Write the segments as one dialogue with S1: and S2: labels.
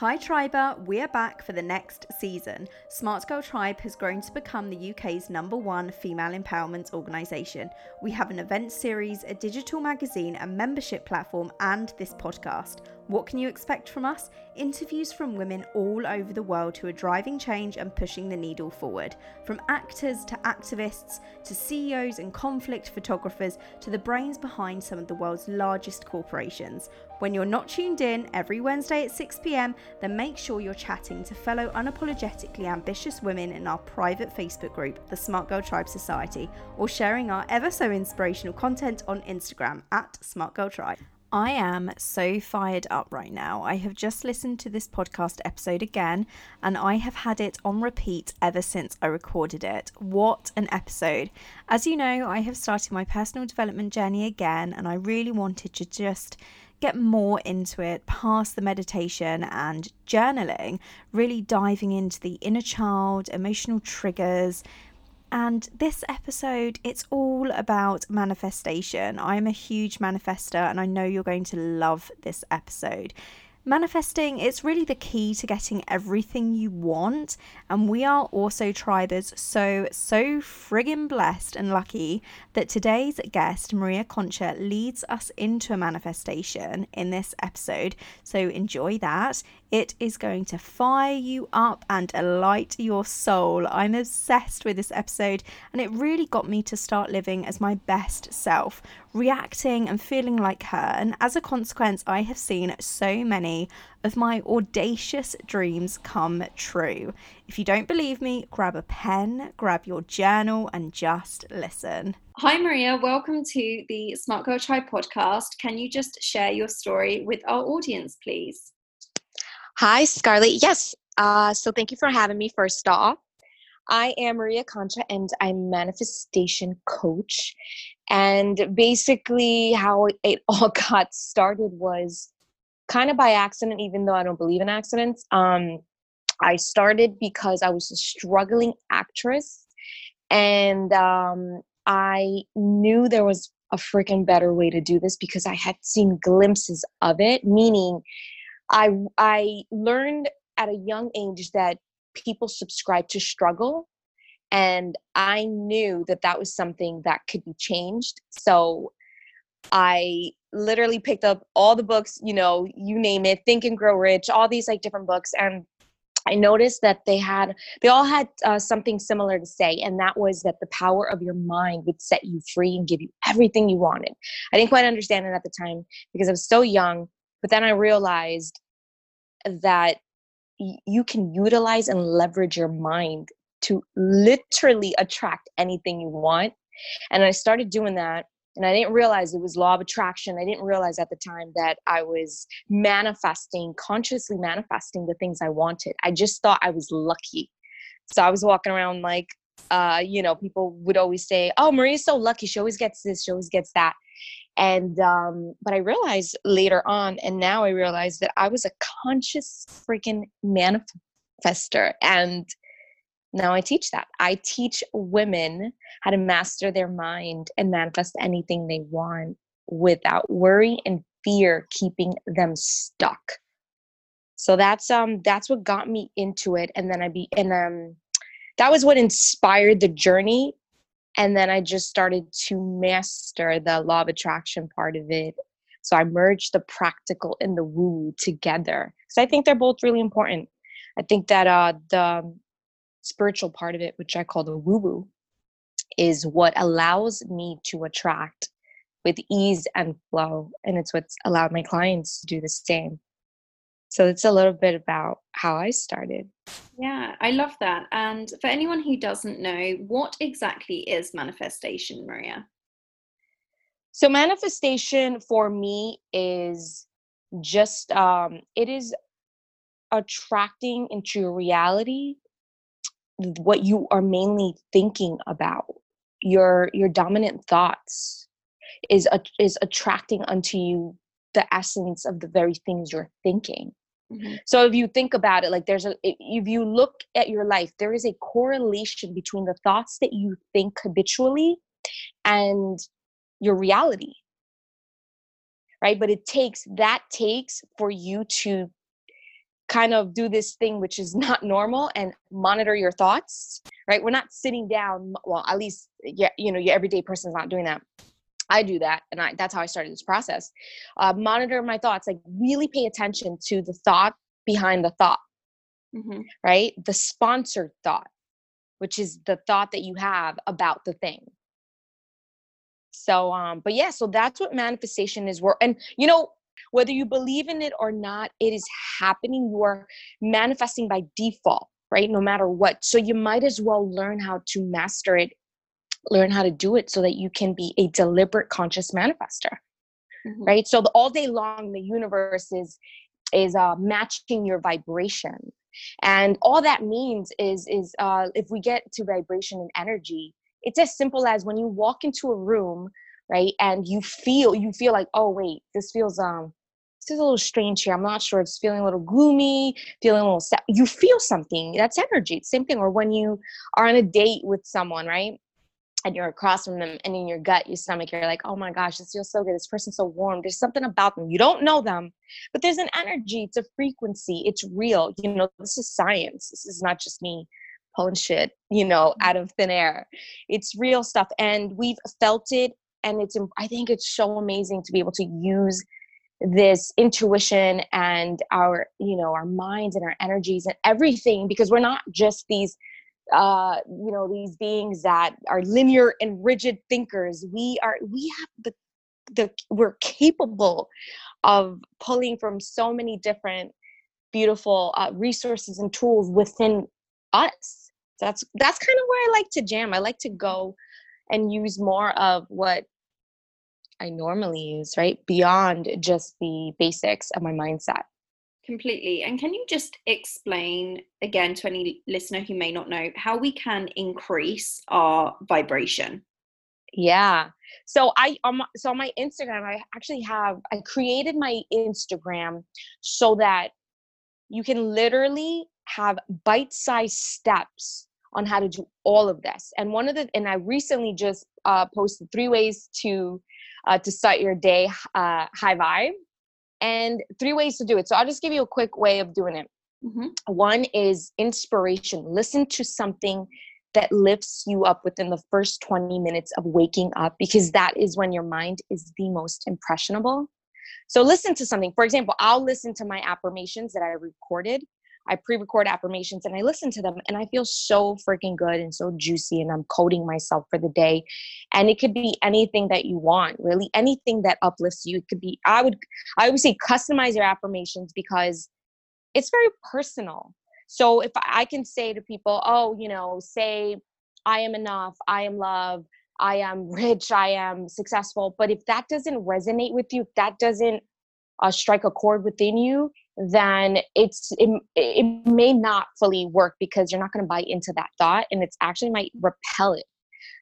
S1: Hi Triber, we are back for the next season. Smart Girl Tribe has grown to become the UK's number one female empowerment organisation. We have an event series, a digital magazine, a membership platform, and this podcast. What can you expect from us? Interviews from women all over the world who are driving change and pushing the needle forward. From actors to activists to CEOs and conflict photographers to the brains behind some of the world's largest corporations. When you're not tuned in every Wednesday at 6 pm, then make sure you're chatting to fellow unapologetically ambitious women in our private Facebook group, the Smart Girl Tribe Society, or sharing our ever so inspirational content on Instagram at Smart Girl Tribe. I am so fired up right now. I have just listened to this podcast episode again and I have had it on repeat ever since I recorded it. What an episode! As you know, I have started my personal development journey again and I really wanted to just get more into it past the meditation and journaling, really diving into the inner child, emotional triggers, and this episode, it's all about manifestation. I'm a huge manifester, and I know you're going to love this episode. Manifesting is really the key to getting everything you want, and we are also tribers so, so friggin' blessed and lucky that today's guest, Maria Concha, leads us into a manifestation in this episode. So enjoy that. It is going to fire you up and alight your soul. I'm obsessed with this episode, and it really got me to start living as my best self, reacting and feeling like her. And as a consequence, I have seen so many of my audacious dreams come true. If you don't believe me, grab a pen, grab your journal, and just listen. Hi, Maria. Welcome to the Smart Girl Tribe podcast. Can you just share your story with our audience, please?
S2: Hi, Scarlett. Yes. Uh, so thank you for having me, first off. I am Maria Concha and I'm manifestation coach. And basically, how it all got started was kind of by accident, even though I don't believe in accidents. Um, I started because I was a struggling actress and um, I knew there was a freaking better way to do this because I had seen glimpses of it, meaning I I learned at a young age that people subscribe to struggle and I knew that that was something that could be changed. So I literally picked up all the books, you know, you name it, Think and Grow Rich, all these like different books and I noticed that they had they all had uh, something similar to say and that was that the power of your mind would set you free and give you everything you wanted. I didn't quite understand it at the time because I was so young, but then I realized that you can utilize and leverage your mind to literally attract anything you want. And I started doing that. And I didn't realize it was law of attraction. I didn't realize at the time that I was manifesting, consciously manifesting the things I wanted. I just thought I was lucky. So I was walking around like, uh, you know, people would always say, Oh, Maria's so lucky. She always gets this, she always gets that and um but i realized later on and now i realize that i was a conscious freaking manifester and now i teach that. I teach women how to master their mind and manifest anything they want without worry and fear keeping them stuck. So that's um that's what got me into it and then i be and um that was what inspired the journey and then i just started to master the law of attraction part of it. So i merged the practical and the woo together. Because i think they're both really important. I think that uh the spiritual part of it which i call the woo woo is what allows me to attract with ease and flow and it's what's allowed my clients to do the same. So it's a little bit about how I started.
S1: Yeah, I love that. And for anyone who doesn't know, what exactly is manifestation, Maria?
S2: So manifestation for me is just um it is attracting into your reality what you are mainly thinking about your your dominant thoughts is is attracting unto you the essence of the very things you're thinking mm-hmm. so if you think about it like there's a if you look at your life there is a correlation between the thoughts that you think habitually and your reality. Right? But it takes that takes for you to kind of do this thing which is not normal and monitor your thoughts right? We're not sitting down well at least yeah you know your everyday person's not doing that i do that and I, that's how i started this process. Uh, monitor my thoughts like really pay attention to the thought behind the thought. Mm-hmm. right? The sponsored thought which is the thought that you have about the thing. So um but yeah so that's what manifestation is work and you know whether you believe in it or not it is happening. You are manifesting by default right no matter what. So you might as well learn how to master it learn how to do it so that you can be a deliberate conscious manifester mm-hmm. right? So the, all day long the universe is is uh, matching your vibration. And all that means is is uh, if we get to vibration and energy it's as simple as when you walk into a room right and you feel you feel like oh wait this feels um this is a little strange here. I'm not sure. It's feeling a little gloomy feeling a little sad. You feel something. That's energy. It's same thing. Or when you are on a date with someone right and you're across from them and in your gut your stomach you're like oh my gosh this feels so good. This person's so warm. There's something about them. You don't know them but there's an energy. It's a frequency. It's real. You know this is science. This is not just me pulling shit you know mm. out of thin air. It's real stuff and we've felt it and it's i think it's so amazing to be able to use this intuition and our you know our minds and our energies and everything because we're not just these uh you know these beings that are linear and rigid thinkers we are we have the the we're capable of pulling from so many different beautiful uh, resources and tools within us that's that's kind of where i like to jam i like to go and use more of what I normally use, right? Beyond just the basics of my mindset.
S3: Completely. And can you just explain again to any listener who may not know how we can increase our vibration?
S2: Yeah. So I um so on my Instagram I actually have I created my Instagram so that you can literally have bite-sized steps on how to do all of this. And one of the and I recently just uh, posted three ways to uh, to start your day uh, high vibe and three ways to do it. So i'll just give you a quick way of doing it. Mm-hmm. one is inspiration. Listen to something that lifts you up within the first 20 minutes of waking up because that is when your mind is the most impressionable. So listen to something. For example i'll listen to my affirmations that i recorded I pre-record affirmations and I listen to them and I feel so freaking good and so juicy and I'm coding myself for the day. And it could be anything that you want, really anything that uplifts you. It could be I would I would say customize your affirmations because it's very personal. So if I can say to people, "Oh, you know, say I am enough, I am love, I am rich, I am successful." But if that doesn't resonate with you, if that doesn't uh, strike a chord within you, then it's it, it may not fully work because you're not going to buy into that thought and it's actually might repel it.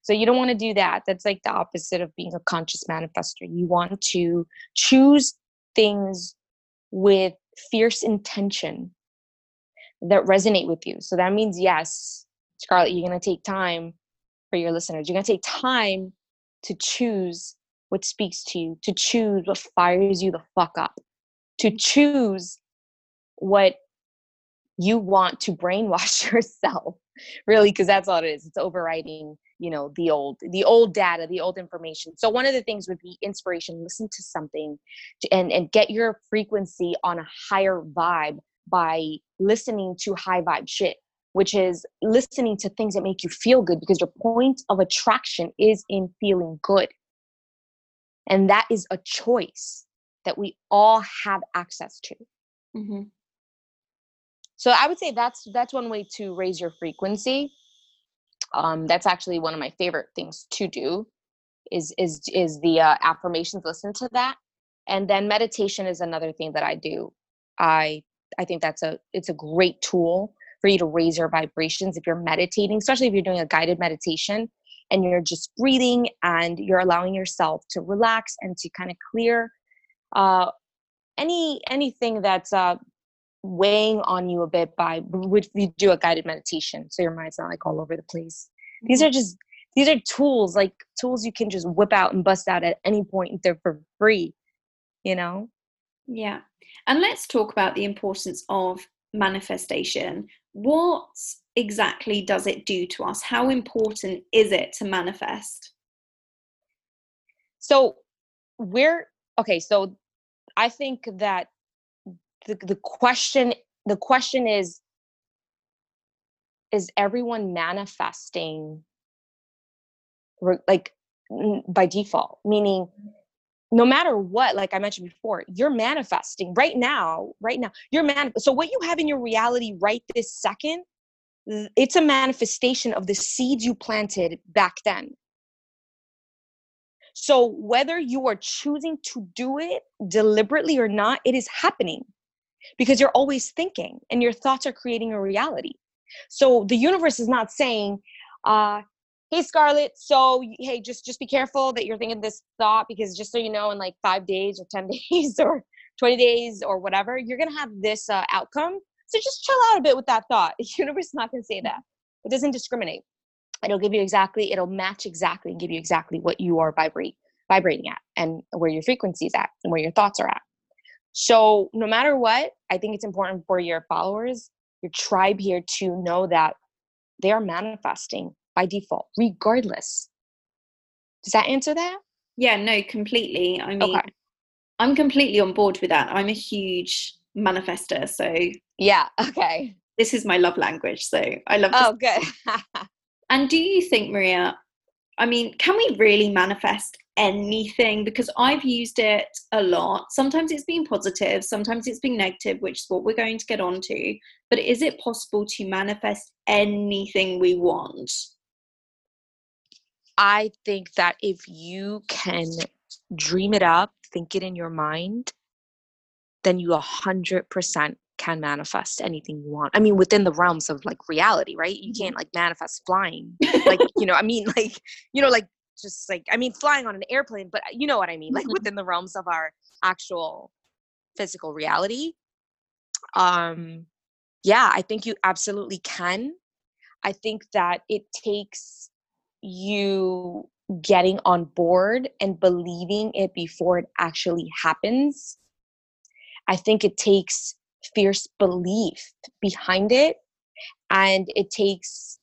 S2: So you don't want to do that. That's like the opposite of being a conscious manifester. You want to choose things with fierce intention that resonate with you. So that means yes scarlett you're going to take time for your listeners. You're going to take time to choose what speaks to you to choose what fires you the fuck up to choose what you want to brainwash yourself really because that's all it is. It's overriding you know the old the old data the old information. So one of the things would be inspiration. Listen to something and and get your frequency on a higher vibe by listening to high vibe shit which is listening to things that make you feel good because your point of attraction is in feeling good. And that is a choice that we all have access to. Mm-hmm so i would say that's that's one way to raise your frequency. Um, that's actually one of my favorite things to do is is is the uh, affirmations listen to that. And then meditation is another thing that i do. I i think that's a it's a great tool for you to raise your vibrations if you're meditating especially if you're doing a guided meditation and you're just breathing and you're allowing yourself to relax and to kind of clear uh, any anything that's uh, weighing on you a bit by would you do a guided meditation so your mind's not like all over the place mm-hmm. these are just these are tools like tools you can just whip out and bust out at any point they're for free you know
S3: yeah and let's talk about the importance of manifestation, what exactly does it do to us? How important is it to manifest?
S2: So, we're okay. So, I think that the, the question the question is is everyone manifesting like by default? Meaning no matter what like i mentioned before you're manifesting right now right now you're man so what you have in your reality right this second it's a manifestation of the seeds you planted back then. So whether you are choosing to do it deliberately or not it is happening because you're always thinking and your thoughts are creating a reality. So the universe is not saying uh hey scarlett so hey just just be careful that you're thinking this thought because just so you know in like five days or 10 days or 20 days or whatever you're gonna have this uh, outcome. So just chill out a bit with that thought. The universe is not gonna say that. It doesn't discriminate. It'll give you exactly it'll match exactly and give you exactly what you are vibrate vibrating at and where your frequency is at and where your thoughts are at so no matter what i think it's important for your followers your tribe here to know that they are manifesting by default, regardless. Does that answer that?
S3: Yeah, no, completely. I mean, okay. I'm completely on board with that. I'm a huge manifester, so
S2: yeah, okay.
S3: This is my love language, so I love.
S2: Oh, good.
S3: and do you think, Maria? I mean, can we really manifest anything? Because I've used it a lot. Sometimes it's been positive, sometimes it's been negative, which is what we're going to get onto. But is it possible to manifest anything we want?
S2: I think that if you can dream it up, think it in your mind, then you a hundred percent can manifest anything you want. I mean, within the realms of like reality, right? You can't mm-hmm. like manifest flying. like, you know, I mean, like, you know, like just like, I mean, flying on an airplane, but you know what I mean? Like mm-hmm. within the realms of our actual physical reality. Um, yeah, I think you absolutely can. I think that it takes you getting on board and believing it before it actually happens. I think it takes fierce belief behind it and it takes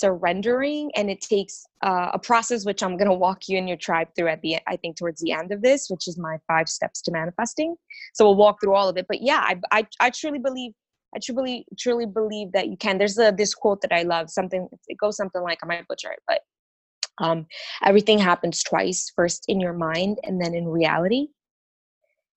S2: surrendering and it takes uh, a process which i'm going to walk you and your tribe through at the i think towards the end of this which is my five steps to manifesting so we'll walk through all of it but yeah i i, I truly believe I truly truly believe that you can. There's a this quote that I love. Something it goes something like I might butcher it, but um, everything happens twice first in your mind and then in reality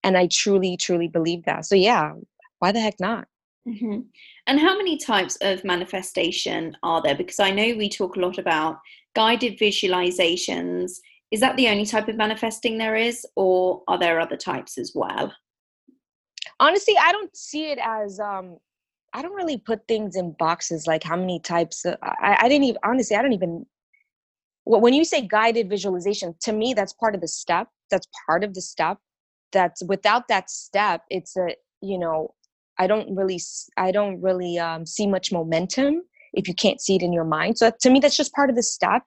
S2: and i truly truly believe that so yeah why the heck not
S3: mm-hmm. and how many types of manifestation are there? Because i know we talk a lot about guided visualizations. Is that the only type of manifesting there is or are there other types as well?
S2: Honestly i don't see it as um i don't really put things in boxes like how many types of, I, I didn't even honestly i don't even when you say guided visualization to me that's part of the step that's part of the step that's without that step it's a you know i don't really i don't really um, see much momentum if you can't see it in your mind. So to me that's just part of the step.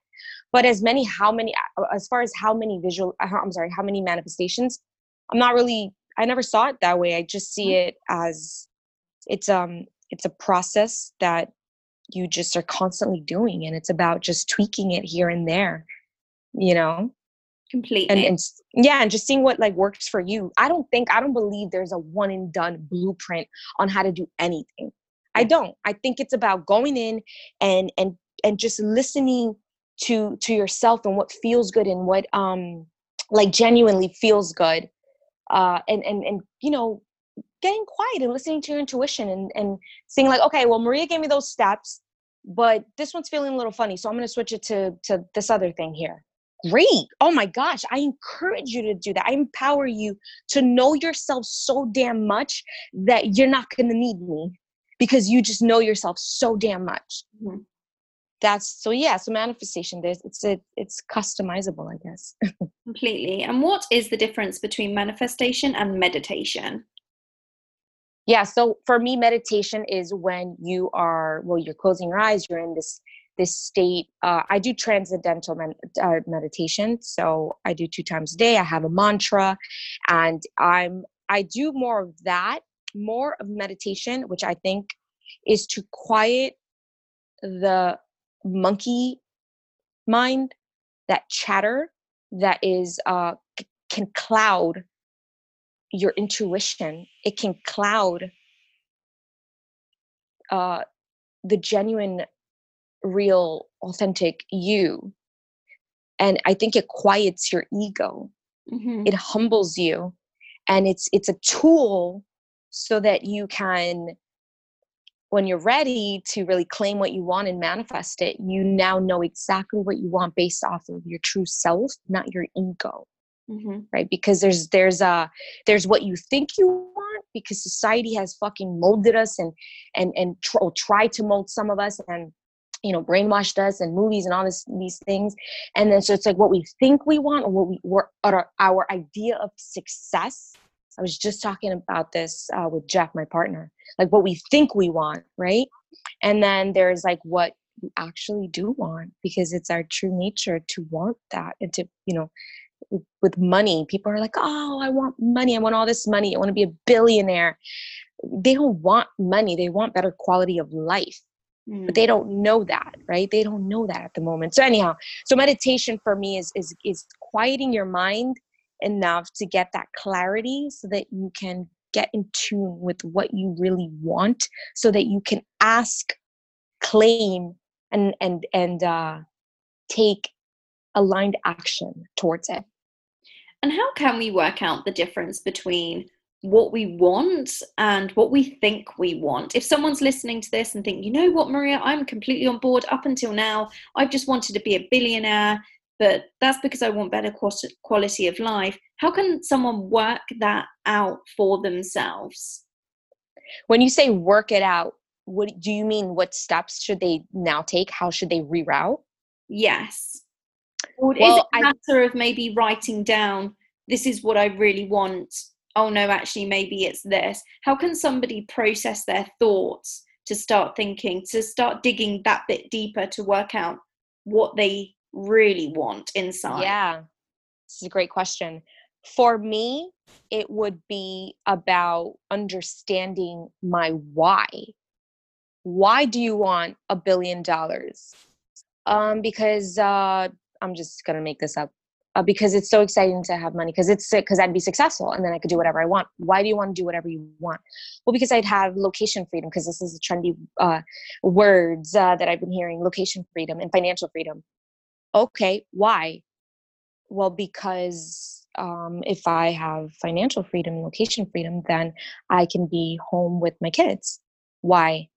S2: But as many how many uh, as far as how many visual uh, i'm sorry how many manifestations i'm not really i never saw it that way. I just see mm-hmm. it as it's um it's a process that you just are constantly doing and it's about just tweaking it here and there you know
S3: completely.
S2: And, and yeah and just seeing what like works for you. I don't think i don't believe there's a one and done blueprint on how to do anything. I don't. I think it's about going in and and and just listening to to yourself and what feels good and what um like genuinely feels good uh and and and you know getting quiet and listening to your intuition and, and seeing like okay well maria gave me those steps but this one's feeling a little funny so i'm going to switch it to to this other thing here great. Oh my gosh i encourage you to do that. I empower you to know yourself so damn much that you're not going to need me because you just know yourself so damn much. Mm-hmm. that's so yeah so manifestation there's it's it, it's customizable i guess.
S3: Completely and what is the difference between manifestation and meditation?
S2: Yeah so for me meditation is when you are well you're closing your eyes you're in this this state uh, i do transcendental uh, meditation so i do two times a day i have a mantra and i'm i do more of that more of meditation, which I think is to quiet the monkey mind, that chatter that is uh, can cloud your intuition. It can cloud uh, the genuine, real, authentic you. And I think it quiets your ego. Mm-hmm. It humbles you, and it's it's a tool so that you can when you're ready to really claim what you want and manifest it, you now know exactly what you want based off of your true self, not your ego. Mm-hmm. Right? Because there's there's a there's what you think you want because society has fucking molded us and and and tr- tried to mold some of us and you know brainwashed us and movies and all this these things and then so it's like what we think we want or what we were our, our idea of success I was just talking about this uh, with Jeff, my partner, like what we think we want, right? And then there's like what we actually do want because it's our true nature to want that and to, you know, with money, people are like, oh, I want money. I want all this money. I want to be a billionaire. They don't want money, they want better quality of life. Mm. But they don't know that, right? They don't know that at the moment. So anyhow, so meditation for me is is is quieting your mind enough to get that clarity so that you can get in tune with what you really want so that you can ask claim and and and uh, take aligned action towards it
S3: and how can we work out the difference between what we want and what we think we want. If someone's listening to this and think, you know what, Maria, I'm completely on board up until now. I've just wanted to be a billionaire but that's because I want better quality of life. How can someone work that out for themselves?
S2: When you say work it out, what do you mean? What steps should they now take? How should they reroute?
S3: Yes. Or well, is it a matter I, of maybe writing down, this is what I really want? Oh no, actually, maybe it's this. How can somebody process their thoughts to start thinking, to start digging that bit deeper to work out what they really want inside?
S2: Yeah, this is a great question. For me, it would be about understanding my why. Why do you want a billion dollars? Um, because uh, I'm just gonna make this up. Uh, because it's so exciting to have money because it's because I'd be successful and then I could do whatever I want. Why do you want to do whatever you want? Well, because I'd have location freedom because this is a trendy uh, words uh, that I've been hearing: location freedom and financial freedom. Okay why? Well because um, if i have financial freedom location freedom then i can be home with my kids. Why?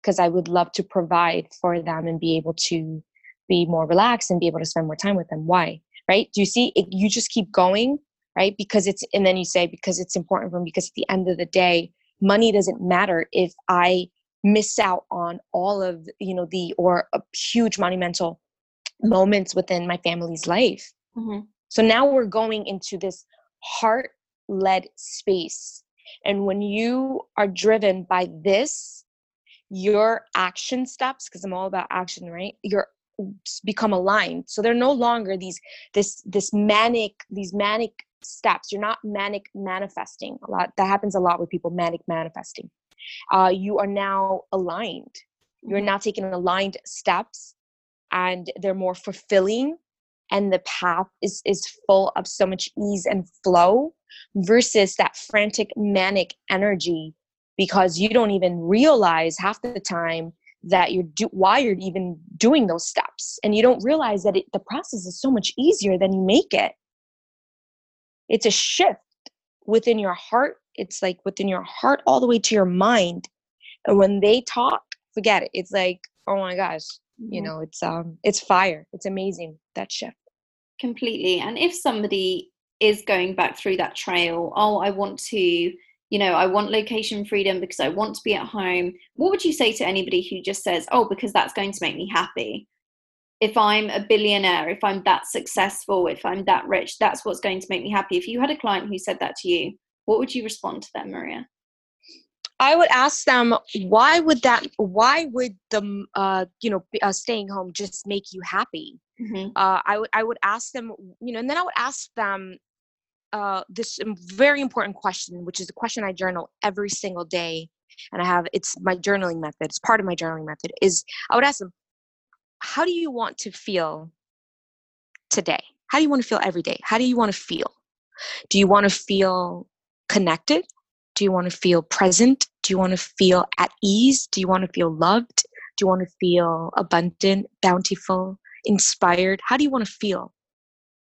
S2: Because i would love to provide for them and be able to be more relaxed and be able to spend more time with them. Why right do you see it, you just keep going right because it's and then you say because it's important for me because at the end of the day money doesn't matter if i miss out on all of you know the or a huge monumental moments within my family's life. Mm-hmm. So now we're going into this heart led space. And when you are driven by this, your action steps, because I'm all about action, right? You're become aligned. So they're no longer these this this manic, these manic steps. You're not manic manifesting a lot. That happens a lot with people manic manifesting. Uh, you are now aligned. You're mm-hmm. now taking aligned steps and they're more fulfilling and the path is is full of so much ease and flow versus that frantic manic energy because you don't even realize half the time that you're do- why you're even doing those steps. And you don't realize that it, the process is so much easier than you make it. It's a shift within your heart. It's like within your heart all the way to your mind. And when they talk forget it. It's like oh my gosh mm-hmm. you know it's um it's fire. It's amazing that shift.
S3: Completely. And if somebody is going back through that trail oh i want to you know i want location freedom because i want to be at home what would you say to anybody who just says oh because that's going to make me happy if i'm a billionaire if i'm that successful if i'm that rich that's what's going to make me happy if you had a client who said that to you what would you respond to them maria
S2: I would ask them why would that why would the uh, you know uh, staying home just make you happy? Mm-hmm. Uh, I would I would ask them you know, and then I would ask them uh, this very important question, which is a question I journal every single day, and I have it's my journaling method. It's part of my journaling method. Is I would ask them, how do you want to feel today? How do you want to feel every day? How do you want to feel? Do you want to feel connected? Do you want to feel present? Do you want to feel at ease? Do you want to feel loved? Do you want to feel abundant, bountiful, inspired? How do you want to feel?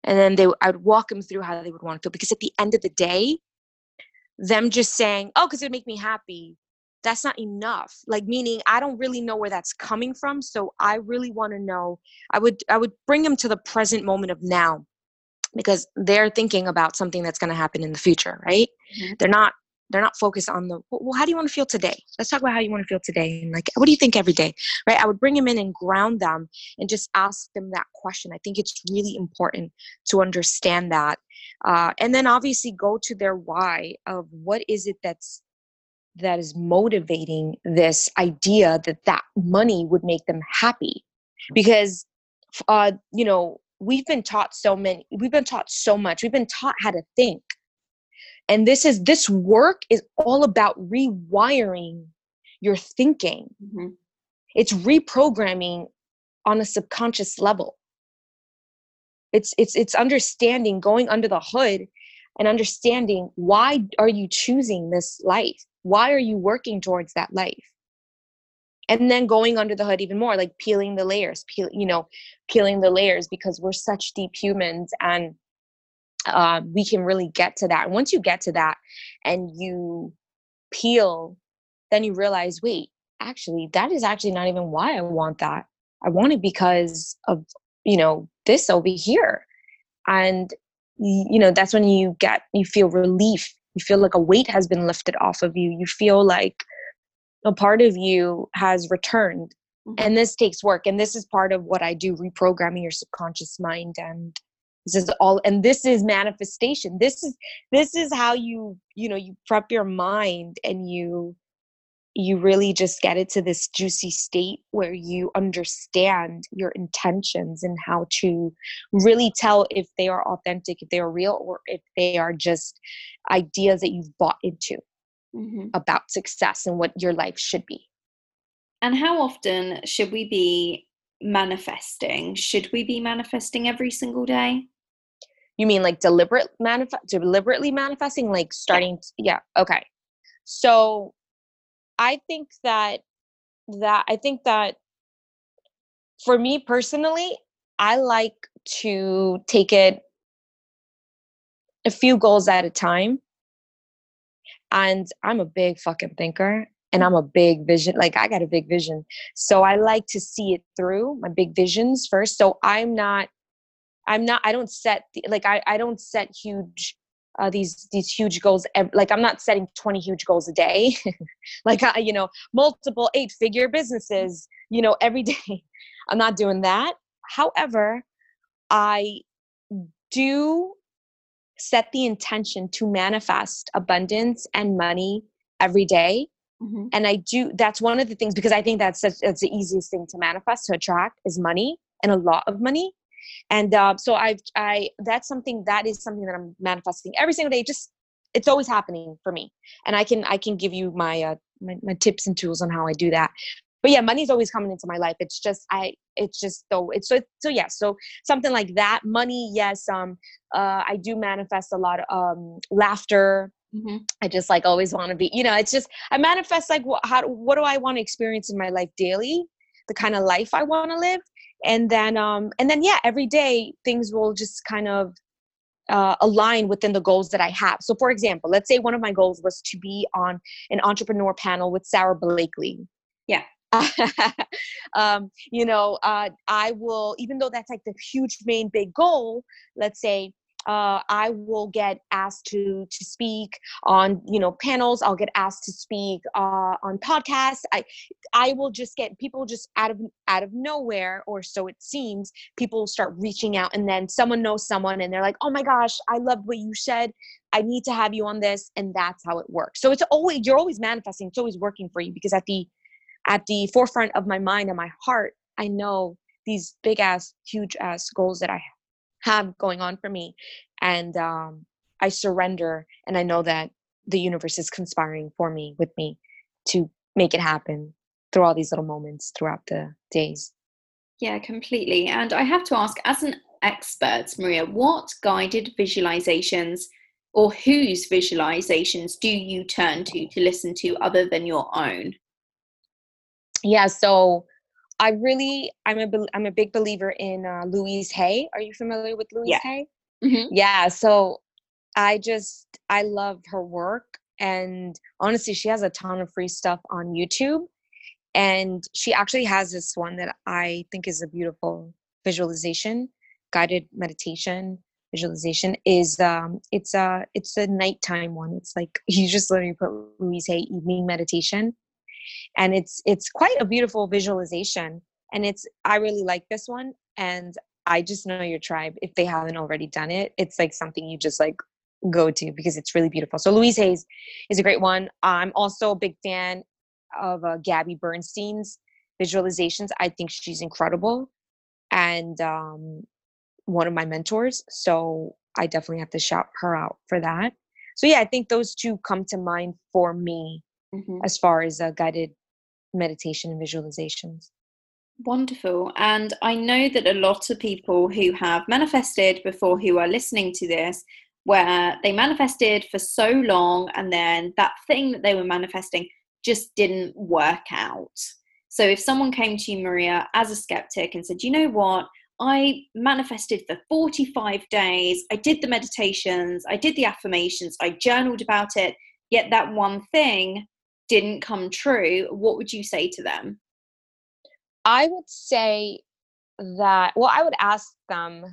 S2: And then they, I would walk them through how they would want to feel. Because at the end of the day, them just saying, "Oh, because it would make me happy," that's not enough. Like meaning, I don't really know where that's coming from. So I really want to know. I would, I would bring them to the present moment of now, because they're thinking about something that's going to happen in the future, right? Mm-hmm. They're not they're not focused on the well how do you want to feel today? Let's talk about how you want to feel today and like what do you think every day? Right? I would bring them in and ground them and just ask them that question. I think it's really important to understand that uh, and then obviously go to their why of what is it that's that is motivating this idea that that money would make them happy. Because uh, you know we've been taught so many we've been taught so much. We've been taught how to think and this is this work is all about rewiring your thinking. Mm-hmm. it's reprogramming on a subconscious level. It's it's it's understanding going under the hood and understanding why are you choosing this life? Why are you working towards that life? And then going under the hood even more like peeling the layers peel, you know peeling the layers because we're such deep humans and uh, we can really get to that. And once you get to that and you peel, then you realize, wait, actually, that is actually not even why I want that. I want it because of, you know, this over here. And, you know, that's when you get, you feel relief. You feel like a weight has been lifted off of you. You feel like a part of you has returned. Mm-hmm. And this takes work. And this is part of what I do reprogramming your subconscious mind and this is all and this is manifestation. This is this is how you you know you prep your mind and you you really just get it to this juicy state where you understand your intentions and how to really tell if they are authentic if they are real or if they are just ideas that you've bought into mm-hmm. about success and what your life should be.
S3: And how often should we be manifesting? Should we be manifesting every single day
S2: you mean like deliberate manifest deliberately manifesting like starting yeah. yeah okay. So i think that that i think that for me personally i like to take it a few goals at a time. And i'm a big fucking thinker and i'm a big vision like i got a big vision. So i like to see it through my big visions first. So i'm not i'm not i don't set the, like i i don't set huge uh, these these huge goals like i'm not setting 20 huge goals a day like I, you know multiple eight figure businesses you know every day i'm not doing that however i do set the intention to manifest abundance and money every day. Mm-hmm. and i do that's one of the things because i think that's such, that's the easiest thing to manifest to attract is money and a lot of money and uh, so i've i that's something that is something that i'm manifesting every single day just it's always happening for me. And i can i can give you my uh my, my tips and tools on how i do that. But yeah money's always coming into my life. It's just i it's just so it's so so yeah so something like that. Money yes um uh i do manifest a lot of um laughter. Mm-hmm. I just like always want to be, you know, it's just I manifest like what how what do I want to experience in my life daily, the kind of life I want to live, and then um and then yeah every day things will just kind of uh, align within the goals that I have. So, for example, let's say one of my goals was to be on an entrepreneur panel with Sara Blakely.
S3: Yeah.
S2: um, you know, uh, I will, even though that's like the huge main big goal, let's say uh, I will get asked to to speak on you know panels. I'll get asked to speak uh, on podcasts. I I will just get people just out of out of nowhere, or so it seems. People start reaching out, and then someone knows someone, and they're like, "Oh my gosh, I loved what you said. I need to have you on this," and that's how it works. So it's always you're always manifesting. It's always working for you because at the at the forefront of my mind and my heart, I know these big ass, huge ass goals that I have going on for me and um I surrender and I know that the universe is conspiring for me with me to make it happen through all these little moments throughout the days.
S3: Yeah, completely. And I have to ask, as an expert, Maria, what guided visualizations or whose visualizations do you turn to to listen to other than your own?
S2: Yeah, so I really, I'm a, I'm a big believer in uh, Louise Hay. Are you familiar with Louise
S3: yeah.
S2: Hay?
S3: Mm-hmm.
S2: Yeah, so I just, I love her work. And honestly, she has a ton of free stuff on YouTube. And she actually has this one that I think is a beautiful visualization, guided meditation visualization is um it's a it's a nighttime one it's like you just literally put louise hay evening meditation and it's it's quite a beautiful visualization. And it's i really like this one and i just know your tribe if they haven't already done it it's like something you just like go to because it's really beautiful. So louise hay's is a great one. I'm also a big fan of uh, gabby bernstein's visualizations. I think she's incredible and um one of my mentors. So I definitely have to shout her out for that. So yeah, I think those two come to mind for me mm-hmm. as far as uh, guided meditation and visualizations.
S3: Wonderful. And I know that a lot of people who have manifested before who are listening to this, where they manifested for so long and then that thing that they were manifesting just didn't work out. So if someone came to you, Maria, as a skeptic and said, you know what, I manifested for 45 days. I did the meditations, I did the affirmations, I journaled about it, yet that one thing didn't come true. What would you say to them?
S2: I would say that, well, I would ask them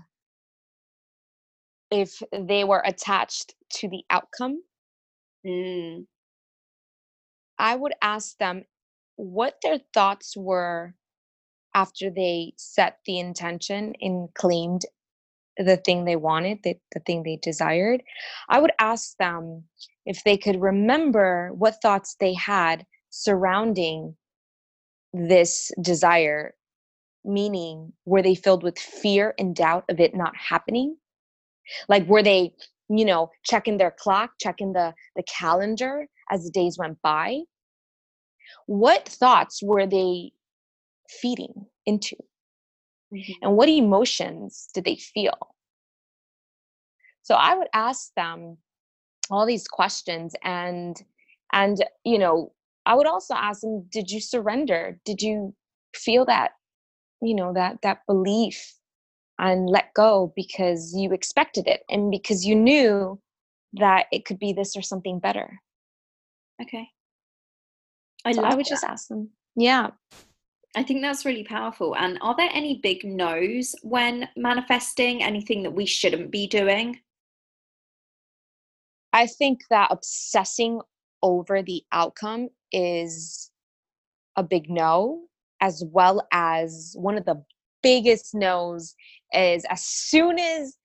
S2: if they were attached to the outcome.
S3: Mm.
S2: I would ask them what their thoughts were after they set the intention and claimed the thing they wanted, the, the thing they desired, I would ask them if they could remember what thoughts they had surrounding this desire, meaning were they filled with fear and doubt of it not happening? Like were they, you know, checking their clock, checking the, the calendar as the days went by? What thoughts were they feeding into mm-hmm. and what emotions did they feel so i would ask them all these questions and and you know i would also ask them did you surrender did you feel that you know that that belief and let go because you expected it and because you knew that it could be this or something better
S3: okay
S2: i, so I would that. just ask them yeah
S3: I think that's really powerful. And are there any big no's when manifesting? Anything that we shouldn't be doing?
S2: I think that obsessing over the outcome is a big no, as well as one of the biggest no's is as soon as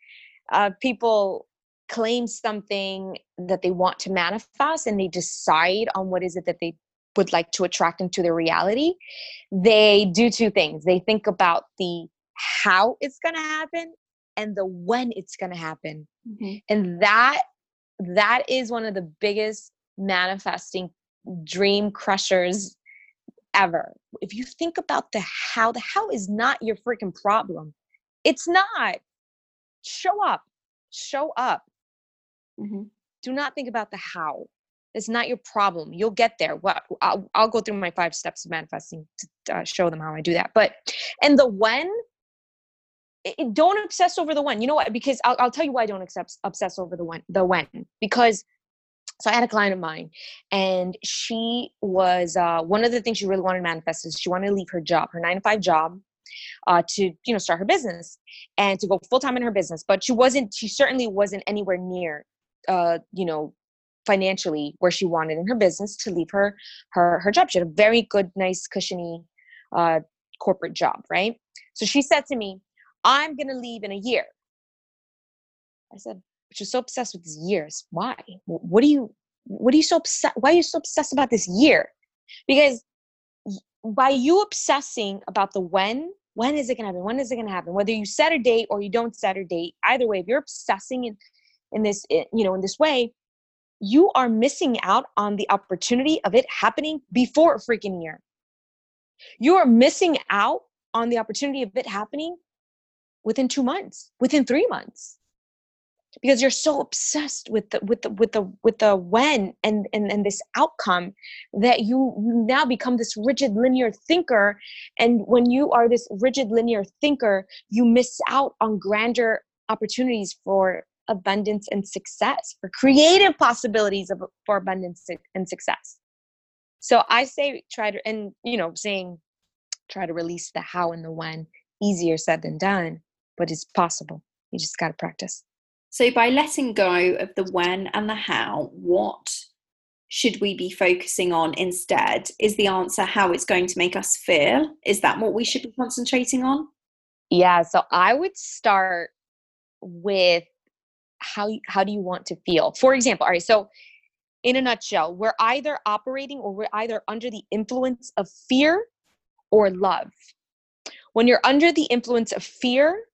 S2: uh, people claim something that they want to manifest and they decide on what is it that they would like to attract into their reality, they do two things. They think about the how it's going to happen and the when it's going to happen. Mm-hmm. And that that is one of the biggest manifesting dream crushers ever. If you think about the how, the how is not your freaking problem. It's not. Show up. Show up. Mm-hmm. Do not think about the how. It's not your problem. You'll get there. Well, I'll, I'll go through my five steps of manifesting to uh, show them how I do that. But and the when, it, don't obsess over the when. You know what? Because I'll, I'll tell you why I don't obsess obsess over the when. The when because so I had a client of mine, and she was uh, one of the things she really wanted to manifest is she wanted to leave her job, her nine to five job, uh, to you know start her business and to go full time in her business. But she wasn't. She certainly wasn't anywhere near, uh, you know, financially where she wanted in her business to leave her her her job. She had a very good, nice, cushiony uh, corporate job, right? So she said to me, "I'm gonna leave in a year." I said, "But you're so obsessed with these years. Why? What do you? What are you so obsessed? Why are you so obsessed about this year? Because by you obsessing about the when, when is it gonna happen? When is it gonna happen? Whether you set a date or you don't set a date, either way, if you're obsessing and in this you know in this way you are missing out on the opportunity of it happening before a freaking year you are missing out on the opportunity of it happening within two months within three months. Because you're so obsessed with the with the with the with the when and and, and this outcome that you now become this rigid linear thinker. And when you are this rigid linear thinker you miss out on grander opportunities for abundance and success for creative possibilities of for abundance and success. So i say try to and you know saying try to release the how and the when easier said than done but it's possible you just got to practice
S3: so, by letting go of the when and the how, what should we be focusing on instead? Is the answer how it's going to make us feel? Is that what we should be concentrating on?
S2: Yeah, so I would start with how how do you want to feel? For example, all right, so in a nutshell, we're either operating or we're either under the influence of fear or love. When you're under the influence of fear,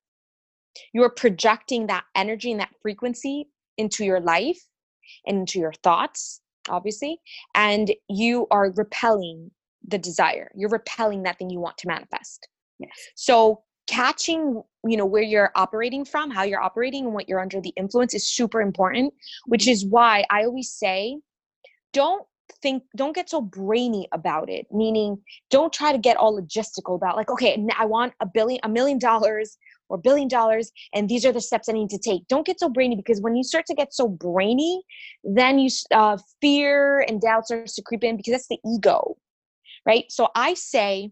S2: you're projecting that energy and that frequency into your life and into your thoughts obviously and you are repelling the desire you're repelling that thing you want to manifest yes. so catching you know where you're operating from how you're operating and what you're under the influence is super important which is why i always say don't think don't get so brainy about it meaning don't try to get all logistical about like okay i want a billion a million dollars or billion dollars and these are the steps i need to take. Don't get so brainy because when you start to get so brainy then you uh, fear and doubt starts to creep in because that's the ego right? So i say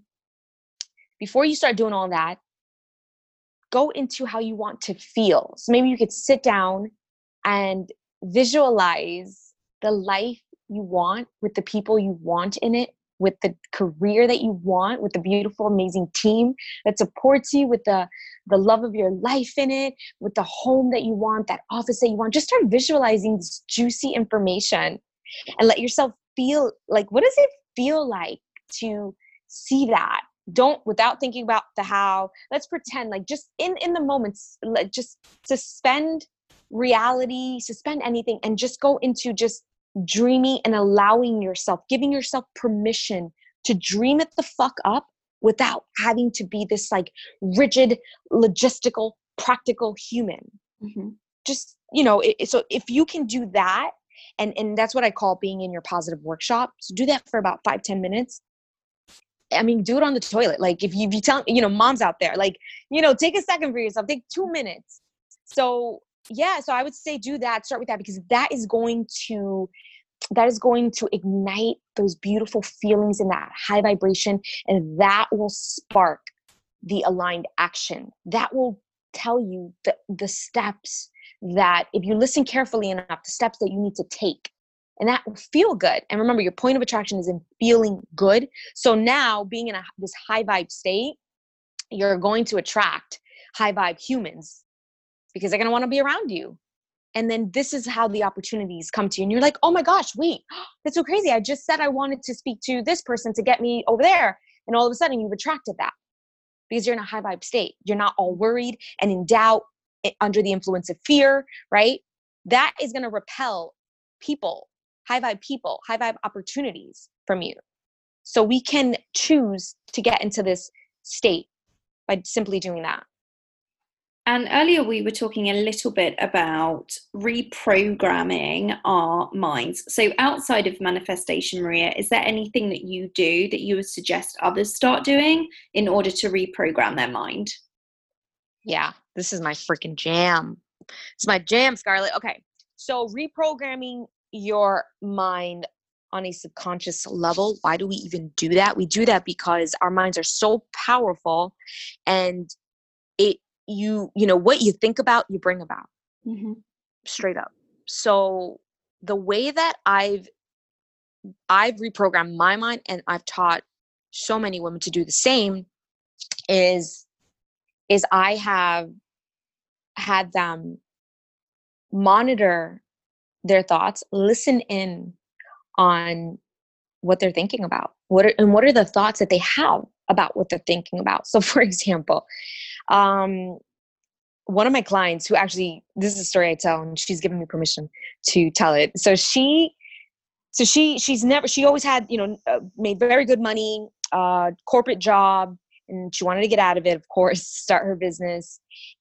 S2: before you start doing all that go into how you want to feel. So maybe you could sit down and visualize the life you want with the people you want in it with the career that you want with the beautiful amazing team that supports you with the the love of your life in it with the home that you want that office that you want. Just start visualizing this juicy information and let yourself feel like what does it feel like to see that? Don't without thinking about the how let's pretend like just in in the moments like just suspend reality suspend anything and just go into just dreaming and allowing yourself, giving yourself permission to dream it the fuck up without having to be this like rigid, logistical, practical human. Mm-hmm. Just, you know, it, so if you can do that, and, and that's what I call being in your positive workshop. So do that for about five ten minutes. I mean, do it on the toilet. Like if you, if you tell, you know, moms out there, like, you know, take a second for yourself, take two minutes. So yeah, so I would say do that, start with that because that is going to that is going to ignite those beautiful feelings in that high vibration and that will spark the aligned action. That will tell you the, the steps that if you listen carefully enough the steps that you need to take and that will feel good. And remember your point of attraction is in feeling good. So now being in a, this high vibe state you're going to attract high vibe humans because they're going to want to be around you and then this is how the opportunities come to you and you're like oh my gosh wait that's so crazy. I just said i wanted to speak to this person to get me over there and all of a sudden you've attracted that. Because you're in a high vibe state. You're not all worried and in doubt eh, under the influence of fear right? That is going to repel people high vibe people high vibe opportunities from you. So we can choose to get into this state by simply doing that
S3: and earlier we were talking a little bit about reprogramming our minds. So outside of manifestation, Maria, is there anything that you do that you would suggest others start doing in order to reprogram their mind?
S2: Yeah, this is my freaking jam. It's my jam, Scarlett. Okay. So reprogramming your mind on a subconscious level. Why do we even do that? We do that because our minds are so powerful and it you you know what you think about you bring about. Mm-hmm. straight up. So the way that i've i've reprogrammed my mind and i've taught so many women to do the same is is i have had them monitor their thoughts listen in on what they're thinking about. What are, and what are the thoughts that they have about what they're thinking about. So for example um, one of my clients who actually this is a story I tell and she's given me permission to tell it. So she so she she's never she always had, you know, uh, made very good money, uh corporate job and she wanted to get out of it, of course, start her business.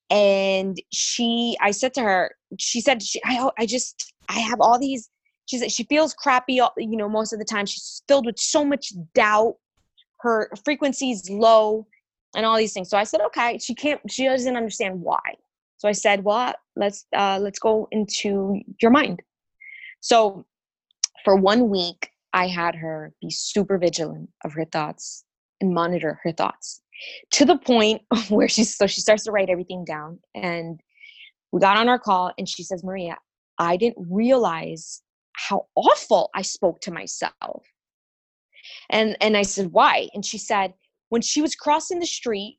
S2: And she I said to her, she said she I I just I have all these she said she feels crappy you know most of the time she's filled with so much doubt her frequency is low and all these things. So I said, okay, she can't, she doesn't understand why. So I said, well, let's uh, let's go into your mind. So for one week, I had her be super vigilant of her thoughts and monitor her thoughts to the point where she's so she starts to write everything down. And we got on our call, and she says, Maria, I didn't realize how awful I spoke to myself. And and I said, why? And she said, when she was crossing the street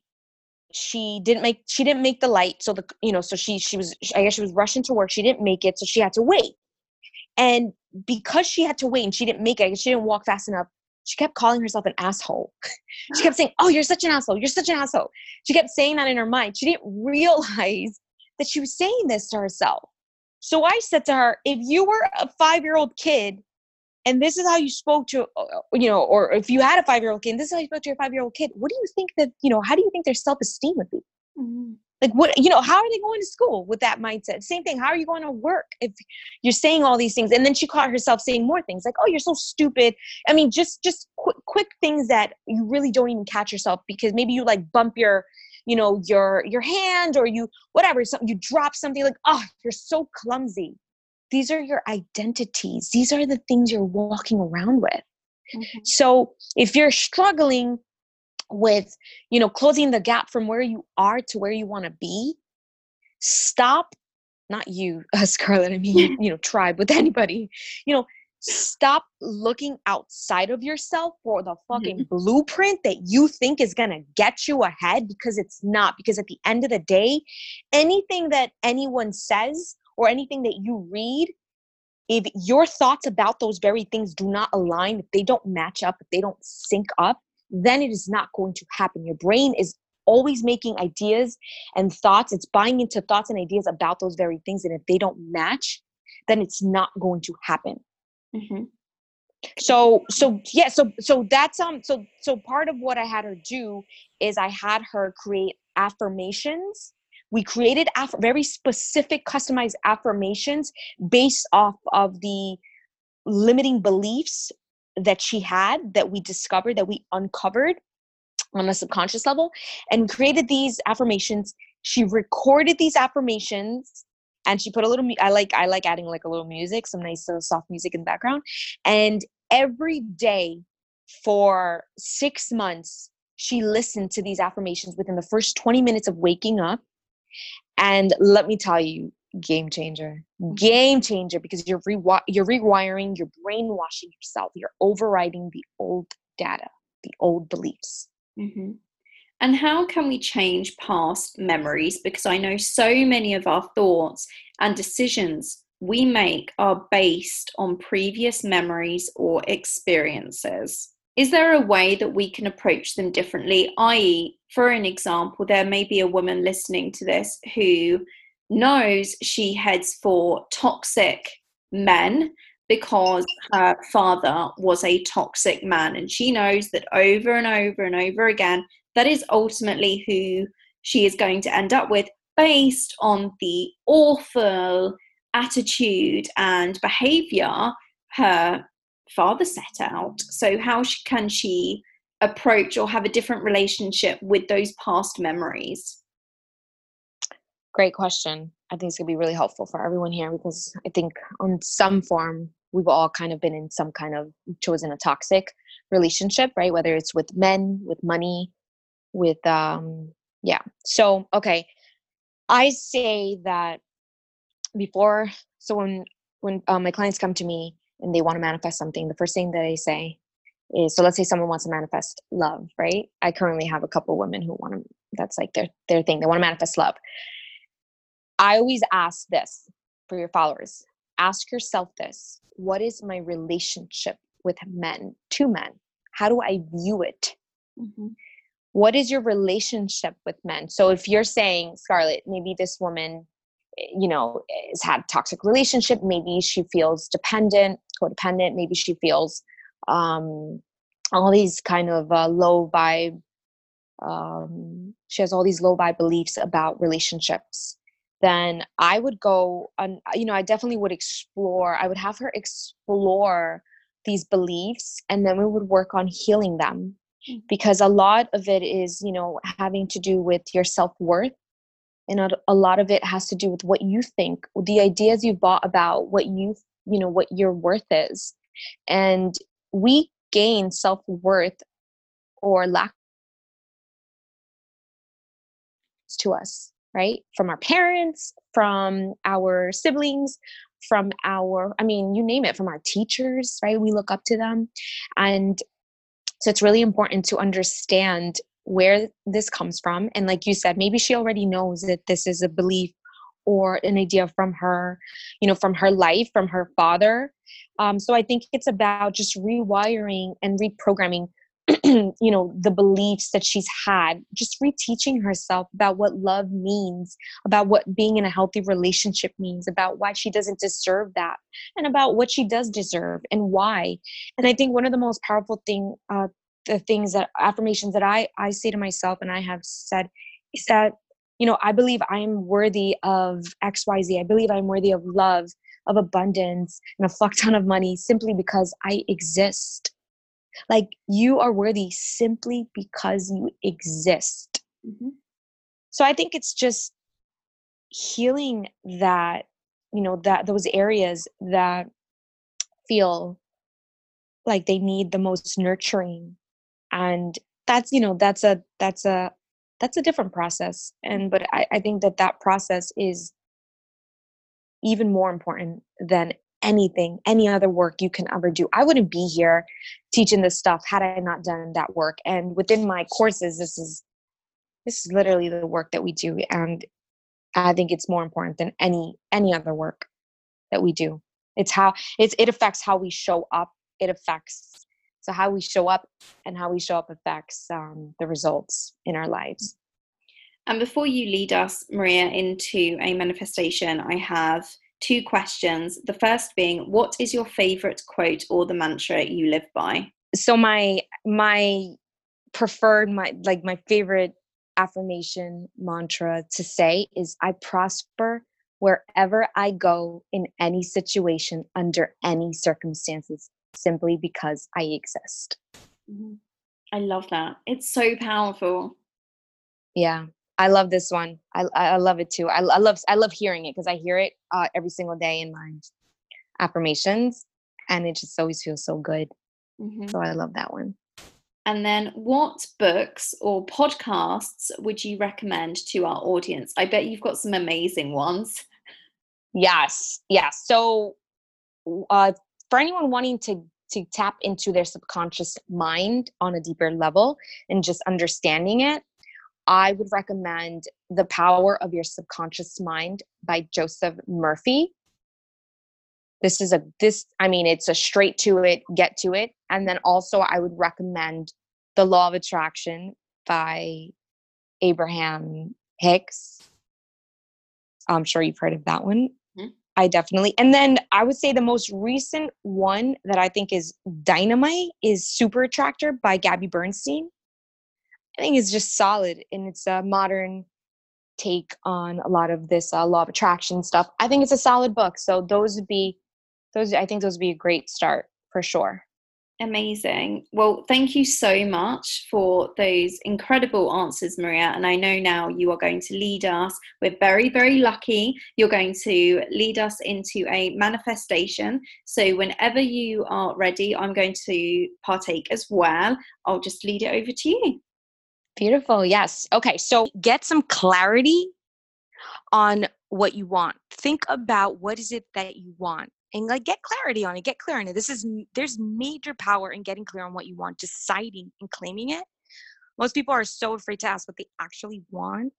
S2: she didn't make she didn't make the light so the you know so she she was i guess she was rushing to work she didn't make it so she had to wait. And because she had to wait and she didn't make it she didn't walk fast enough she kept calling herself an asshole. She kept saying oh you're such an asshole you're such an asshole. She kept saying that in her mind. She didn't realize that she was saying this to herself. So i said to her if you were a five year old kid and this is how you spoke to uh, uh, you know or if you had a five year old kid this is how you spoke to your five year old kid. What do you think that you know how do you think their self-esteem would be? Mm-hmm. like what you know how are they going to school with that mindset? Same thing how are you going to work if you're saying all these things? And then she caught herself saying more things like oh you're so stupid. I mean just just quick, quick things that you really don't even catch yourself because maybe you like bump your you know your your hand or you whatever something you drop something like oh you're so clumsy these are your identities these are the things you're walking around with mm-hmm. so if you're struggling with you know closing the gap from where you are to where you want to be stop not you uh, scarlett i mean you know tribe with anybody you know stop looking outside of yourself for the fucking mm-hmm. blueprint that you think is going to get you ahead because it's not because at the end of the day anything that anyone says or anything that you read, if your thoughts about those very things do not align, if they don't match up, if they don't sync up, then it is not going to happen. Your brain is always making ideas and thoughts, it's buying into thoughts and ideas about those very things. And if they don't match, then it's not going to happen. Mm-hmm. So, so yeah, so so that's um, so so part of what I had her do is I had her create affirmations we created aff- very specific customized affirmations based off of the limiting beliefs that she had that we discovered that we uncovered on a subconscious level and created these affirmations. She recorded these affirmations and she put a little i like i like adding like a little music some nice little soft music in the background and every day for six months she listened to these affirmations within the first 20 minutes of waking up and let me tell you, game changer, mm-hmm. game changer, because you're re- you're rewiring, you're brainwashing yourself, you're overriding the old data, the old beliefs.
S3: Mm-hmm. And how can we change past memories? Because I know so many of our thoughts and decisions we make are based on previous memories or experiences is there a way that we can approach them differently? I.e., for an example, there may be a woman listening to this who knows she heads for toxic men because her father was a toxic man, and she knows that over and over and over again, that is ultimately who she is going to end up with based on the awful attitude and behavior her father set out. So, how can she approach or have a different relationship with those past memories?
S2: Great question. I think it's going to be really helpful for everyone here because I think, on some form, we've all kind of been in some kind of chosen a toxic relationship, right? Whether it's with men, with money, with, um, yeah. So, okay. I say that before, so when, when uh, my clients come to me and they want to manifest something, the first thing that I say is so let's say someone wants to manifest love, right? I currently have a couple women who want to that's like their their thing. They want to manifest love. I always ask this for your followers. Ask yourself this. What is my relationship with men, to men? How do I view it? Mm-hmm. what is your relationship with men so if you're saying scarlett maybe this woman eh, you know has had toxic relationship maybe she feels dependent codependent maybe she feels um all these kind of uh, low vibe um she has all these low vibe beliefs about relationships then i would go on you know i definitely would explore i would have her explore these beliefs and then we would work on healing them mm. because a lot of it is you know having to do with your self-worth and a lot of it has to do with what you think the ideas you bought about what you you know what your worth is and we gain self-worth or lack to us right? From our parents from our siblings from our i mean you name it from our teachers right? We look up to them. And so it's really important to understand where this comes from. And like you said maybe she already knows that this is a belief or an idea from her you know from her life from her father. Um, so i think it's about just rewiring and reprogramming you know the beliefs that she's had just reteaching herself about what love means about what being in a healthy relationship means about why she doesn't deserve that and about what she does deserve and why. And i think one of the most powerful thing uh, the things that affirmations that i i say to myself and i have said is that you know i believe i am worthy of xyz i believe i'm worthy of love of abundance and a fuck ton of money simply because i exist like you are worthy simply because you exist. Mm-hmm. So I think it's just healing that, you know, that those areas that feel like they need the most nurturing and that's you know that's a that's a that's a different process and but mm-hmm. I, I think that that process is even more important than anything, any other work you can ever do. I wouldn't be here teaching this stuff had I not done that work. And within my courses, this is this is literally the work that we do. And I think it's more important than any any other work that we do. It's how it's it affects how we show up. It affects so how we show up and how we show up affects um, the results in our lives.
S3: And before you lead us, Maria, into a manifestation, I have two questions. The first being, what is your favorite quote or the mantra you live by?
S2: So my my preferred my like my favorite affirmation mantra to say is I prosper wherever I go in any situation under any circumstances simply because I exist.
S3: Mm-hmm. I love that. It's so powerful.
S2: Yeah. I love this one. I I love it too. I, I love I love hearing it because I hear it uh, every single day in my affirmations, and it just always feels so good. Mm-hmm. So I love that one.
S3: And then, what books or podcasts would you recommend to our audience? I bet you've got some amazing ones.
S2: Yes, yes. So, uh, for anyone wanting to to tap into their subconscious mind on a deeper level and just understanding it, I would recommend The Power of Your Subconscious Mind by Joseph Murphy. This is a this I mean it's a straight to it, get to it. And then also I would recommend The Law of Attraction by Abraham Hicks. I'm sure you've heard of that one. I definitely. And then I would say the most recent one that I think is dynamite is Super Attractor by Gabby Bernstein. I think it's just solid and it's a modern take on a lot of this uh, law of attraction stuff. I think it's a solid book. So those would be those I think those would be a great start for sure.
S3: Amazing. Well, thank you so much for those incredible answers, Maria. And I know now you are going to lead us. We're very, very lucky. You're going to lead us into a manifestation. So, whenever you are ready, I'm going to partake as well. I'll just lead it over to you.
S2: Beautiful. Yes. Okay. So get some clarity on what you want. Think about what is it that you want and like get clarity on it. Get clear on it. This is there's major power in getting clear on what you want, deciding and claiming it. Most people are so afraid to ask what they actually want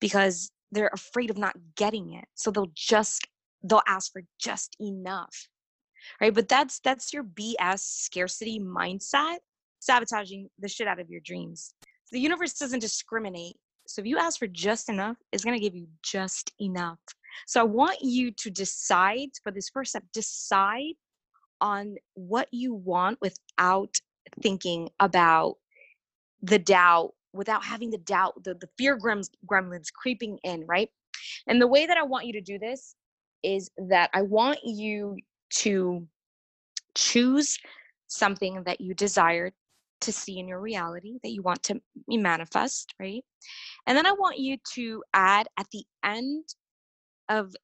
S2: because they're afraid of not getting it. So they'll just they'll ask for just enough. Right? But that's that's your BS scarcity mindset sabotaging the shit out of your dreams. The universe doesn't discriminate. So if you ask for just enough, it's going to give you just enough. So I want you to decide for this first step, decide on what you want without thinking about the doubt, without having the doubt, the, the fear gremlins, gremlins creeping in, right? And the way that I want you to do this is that I want you to choose something that you desire to see in your reality that you want to manifest, right? And then I want you to add at the end of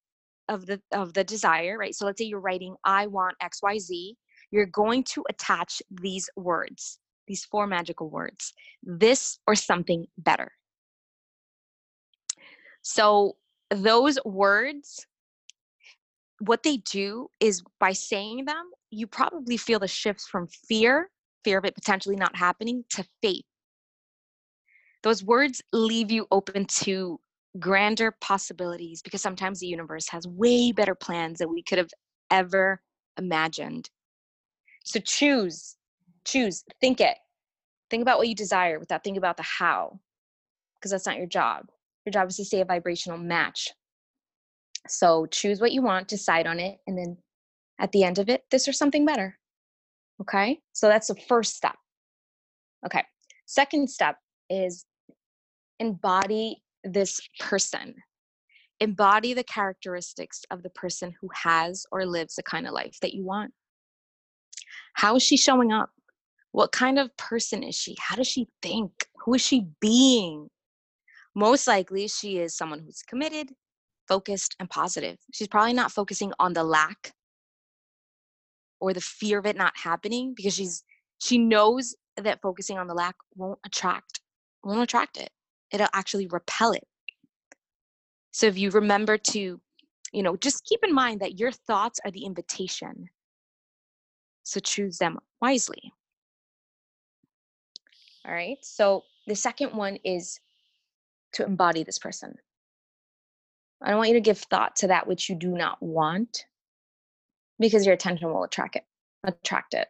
S2: of the of the desire, right? So let's say you're writing I want XYZ, you're going to attach these words, these four magical words. This or something better. So those words what they do is by saying them, you probably feel the shifts from fear, fear of it potentially not happening, to faith. Those words leave you open to grander possibilities because sometimes the universe has way better plans than we could have ever imagined. So choose, choose, think it. Think about what you desire without thinking about the how, because that's not your job. Your job is to stay a vibrational match so choose what you want, decide on it, and then at the end of it, this or something better. Okay, so that's the first step. Okay, second step is embody this person. Embody the characteristics of the person who has or lives the kind of life that you want. How is she showing up? What kind of person is she? How does she think? Who is she being? Most likely, she is someone who's committed, focused and positive. She's probably not focusing on the lack or the fear of it not happening because she's she knows that focusing on the lack won't attract won't attract it. It'll actually repel it. So if you remember to, you know, just keep in mind that your thoughts are the invitation. So choose them wisely. All right. So the second one is to embody this person. I don't want you to give thought to that which you do not want because your attention will attract it attract it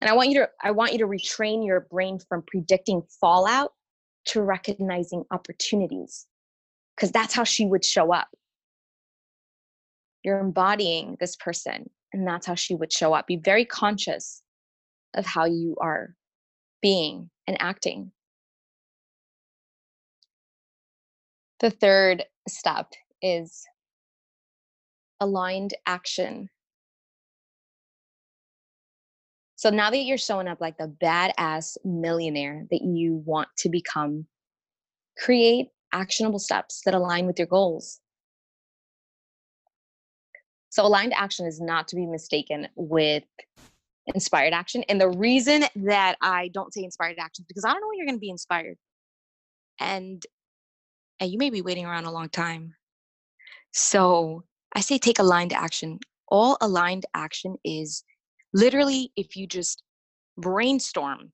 S2: and i want you to i want you to retrain your brain from predicting fallout to recognizing opportunities because that's how she would show up. You're embodying this person and that's how she would show up. Be very conscious of how you are being and acting. The third step is aligned action. So now that you're showing up like the badass millionaire that you want to become, create actionable steps that align with your goals. So, aligned action is not to be mistaken with inspired action. And the reason that I don't say inspired action because I don't know when you're going to be inspired. And and you may be waiting around a long time. So I say take aligned action. All aligned action is literally if you just brainstorm,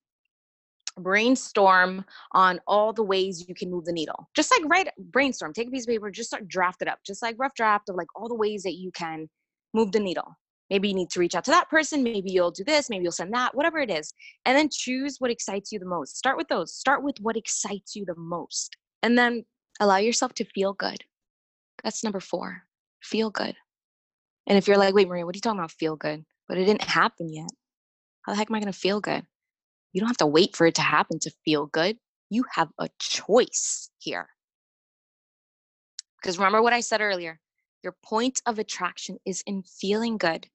S2: brainstorm on all the ways you can move the needle. Just like write brainstorm, take a piece of paper, just start draft it up, just like rough draft of like all the ways that you can move the needle. Maybe you need to reach out to that person. Maybe you'll do this. Maybe you'll send that, whatever it is. And then choose what excites you the most. Start with those. Start with what excites you the most. And then Allow yourself to feel good. That's number four. Feel good. And if you're like, wait, Maria, what are you talking about? Feel good. But it didn't happen yet. How the heck am I going to feel good? You don't have to wait for it to happen to feel good. You have a choice here. Because remember what I said earlier your point of attraction is in feeling good.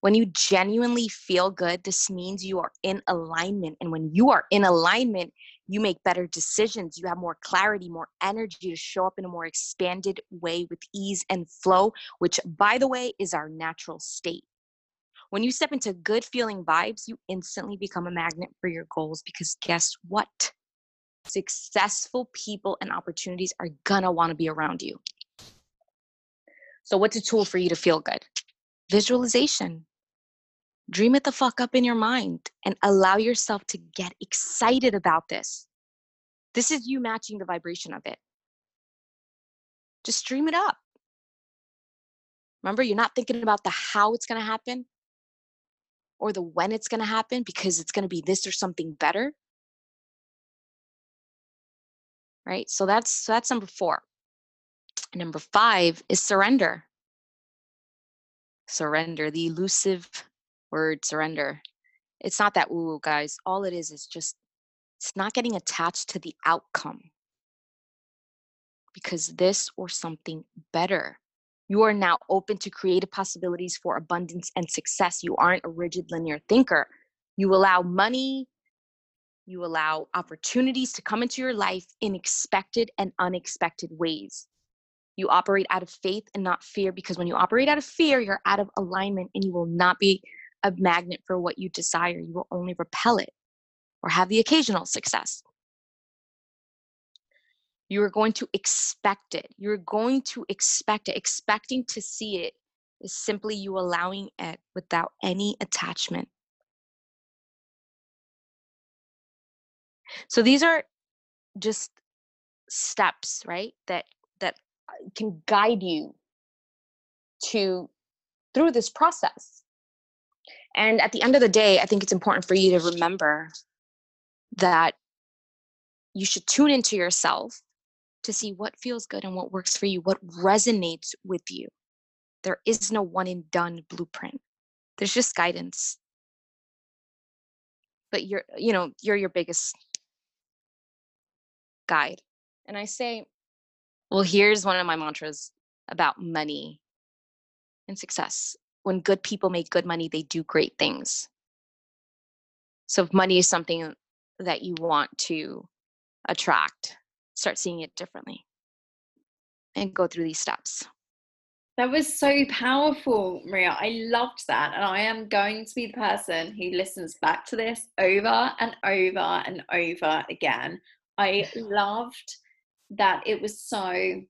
S2: When you genuinely feel good, this means you are in alignment. And when you are in alignment, you make better decisions. You have more clarity, more energy to show up in a more expanded way with ease and flow, which, by the way, is our natural state. When you step into good feeling vibes, you instantly become a magnet for your goals because guess what? Successful people and opportunities are gonna wanna be around you. So, what's a tool for you to feel good? Visualization. Dream it the fuck up in your mind and allow yourself to get excited about this. This is you matching the vibration of it. Just dream it up. Remember, you're not thinking about the how it's going to happen or the when it's going to happen because it's going to be this or something better. Right? So that's so that's number four. Number five is surrender. Surrender the elusive word surrender. It's not that woo guys all it is is just it's not getting attached to the outcome. Because this or something better. You are now open to creative possibilities for abundance and success. You aren't a rigid linear thinker. You allow money, you allow opportunities to come into your life in expected and unexpected ways. You operate out of faith and not fear because when you operate out of fear, you're out of alignment and you will not be a magnet for what you desire. You will only repel it or have the occasional success. You are going to expect it. You're going to expect it. Expecting to see it is simply you allowing it without any attachment. So these are just steps, right? That that uh, can guide you to through this process. And at the end of the day, I think it's important for you to remember that you should tune into yourself to see what feels good and what works for you, what resonates with you. There is no one and done blueprint. There's just guidance. But you're, you know, you're your biggest guide. And I say, well, here's one of my mantras about money and success. When good people make good money, they do great things. So if money is something that you want to attract, start seeing it differently and go through these steps.
S3: That was so powerful, Maria. I loved that. And I am going to be the person who listens back to this over and over and over again. I loved that it was so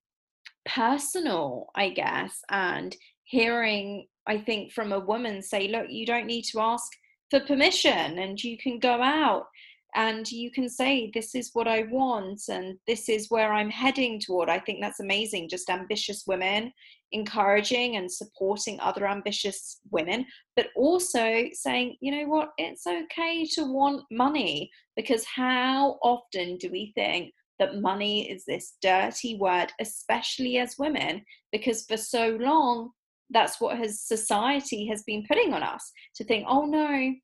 S3: personal, I guess, and hearing, I think, from a woman say, look, you don't need to ask for permission and you can go out and you can say this is what i want and this is where i'm heading toward. I think that's amazing just ambitious women encouraging and supporting other ambitious women but also saying you know what? It's okay to want money because how often do we think that money is this dirty word especially as women? Because for so long that's what has society has been putting on us to think oh no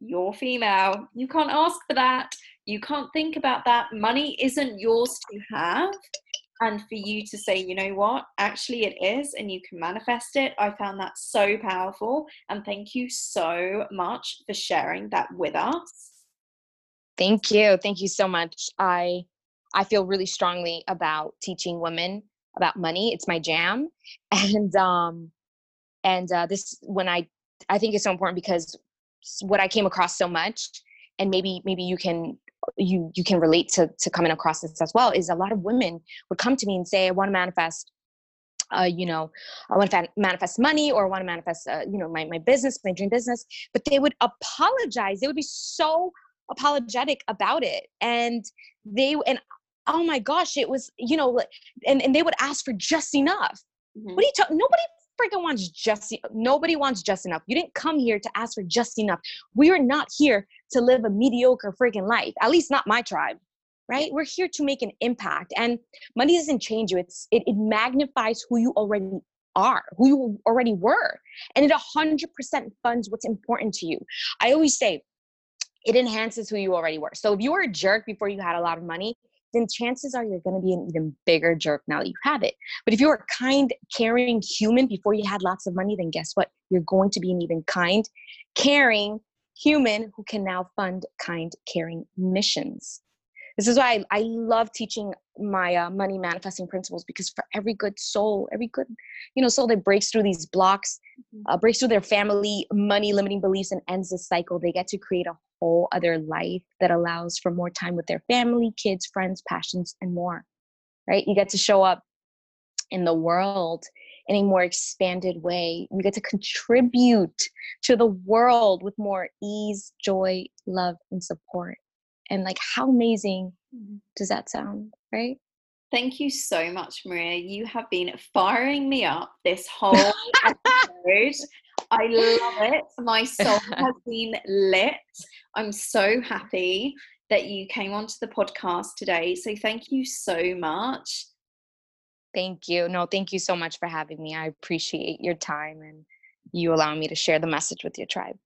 S3: you're female. You can't ask for that. You can't think about that. Money isn't yours to have. And for you to say, you know what, actually it is, and you can manifest it, I found that so powerful. And thank you so much for sharing that with us.
S2: Thank you. Thank you so much. I I feel really strongly about teaching women about money. It's my jam. And um and uh this when I I think it's so important because what I came across so much, and maybe maybe you can you you can relate to to coming across this as well is a lot of women would come to me and say I want to manifest uh, you know, I want to manifest money or I want to manifest, uh, you know, my, my business, my dream business, but they would apologize. They would be so apologetic about it. And they, and oh my gosh, it was, you know, and, and they would ask for just enough. Mm-hmm. What are you talking? Nobody freaking wants just nobody wants just enough. You didn't come here to ask for just enough. We are not here to live a mediocre freaking life. At least not my tribe. Right? We're here to make an impact. And money doesn't change you. It's it, it magnifies who you already are, who you already were. And it a 100% funds what's important to you. I always say it enhances who you already were. So if you were a jerk before you had a lot of money, then chances are you're going to be an even bigger jerk now that you have it. But if you were a kind, caring human before you had lots of money, then guess what? You're going to be an even kind, caring human who can now fund kind, caring missions. This is why I, I love teaching my uh, money manifesting principles because for every good soul, every good, you know, soul that breaks through these blocks, mm-hmm. uh, breaks through their family money limiting beliefs and ends the cycle, they get to create a whole other life that allows for more time with their family, kids, friends, passions, and more. Right? You get to show up in the world in a more expanded way. You get to contribute to the world with more ease, joy, love, and support. And like, how amazing mm-hmm. does that sound? Right?
S3: Thank you so much, Maria. You have been firing me up this whole episode. I love it. My soul has been lit. I'm so happy that you came onto the podcast today. So thank you so much.
S2: Thank you. No, thank you so much for having me. I appreciate your time and you allowing me to share the message with your tribe.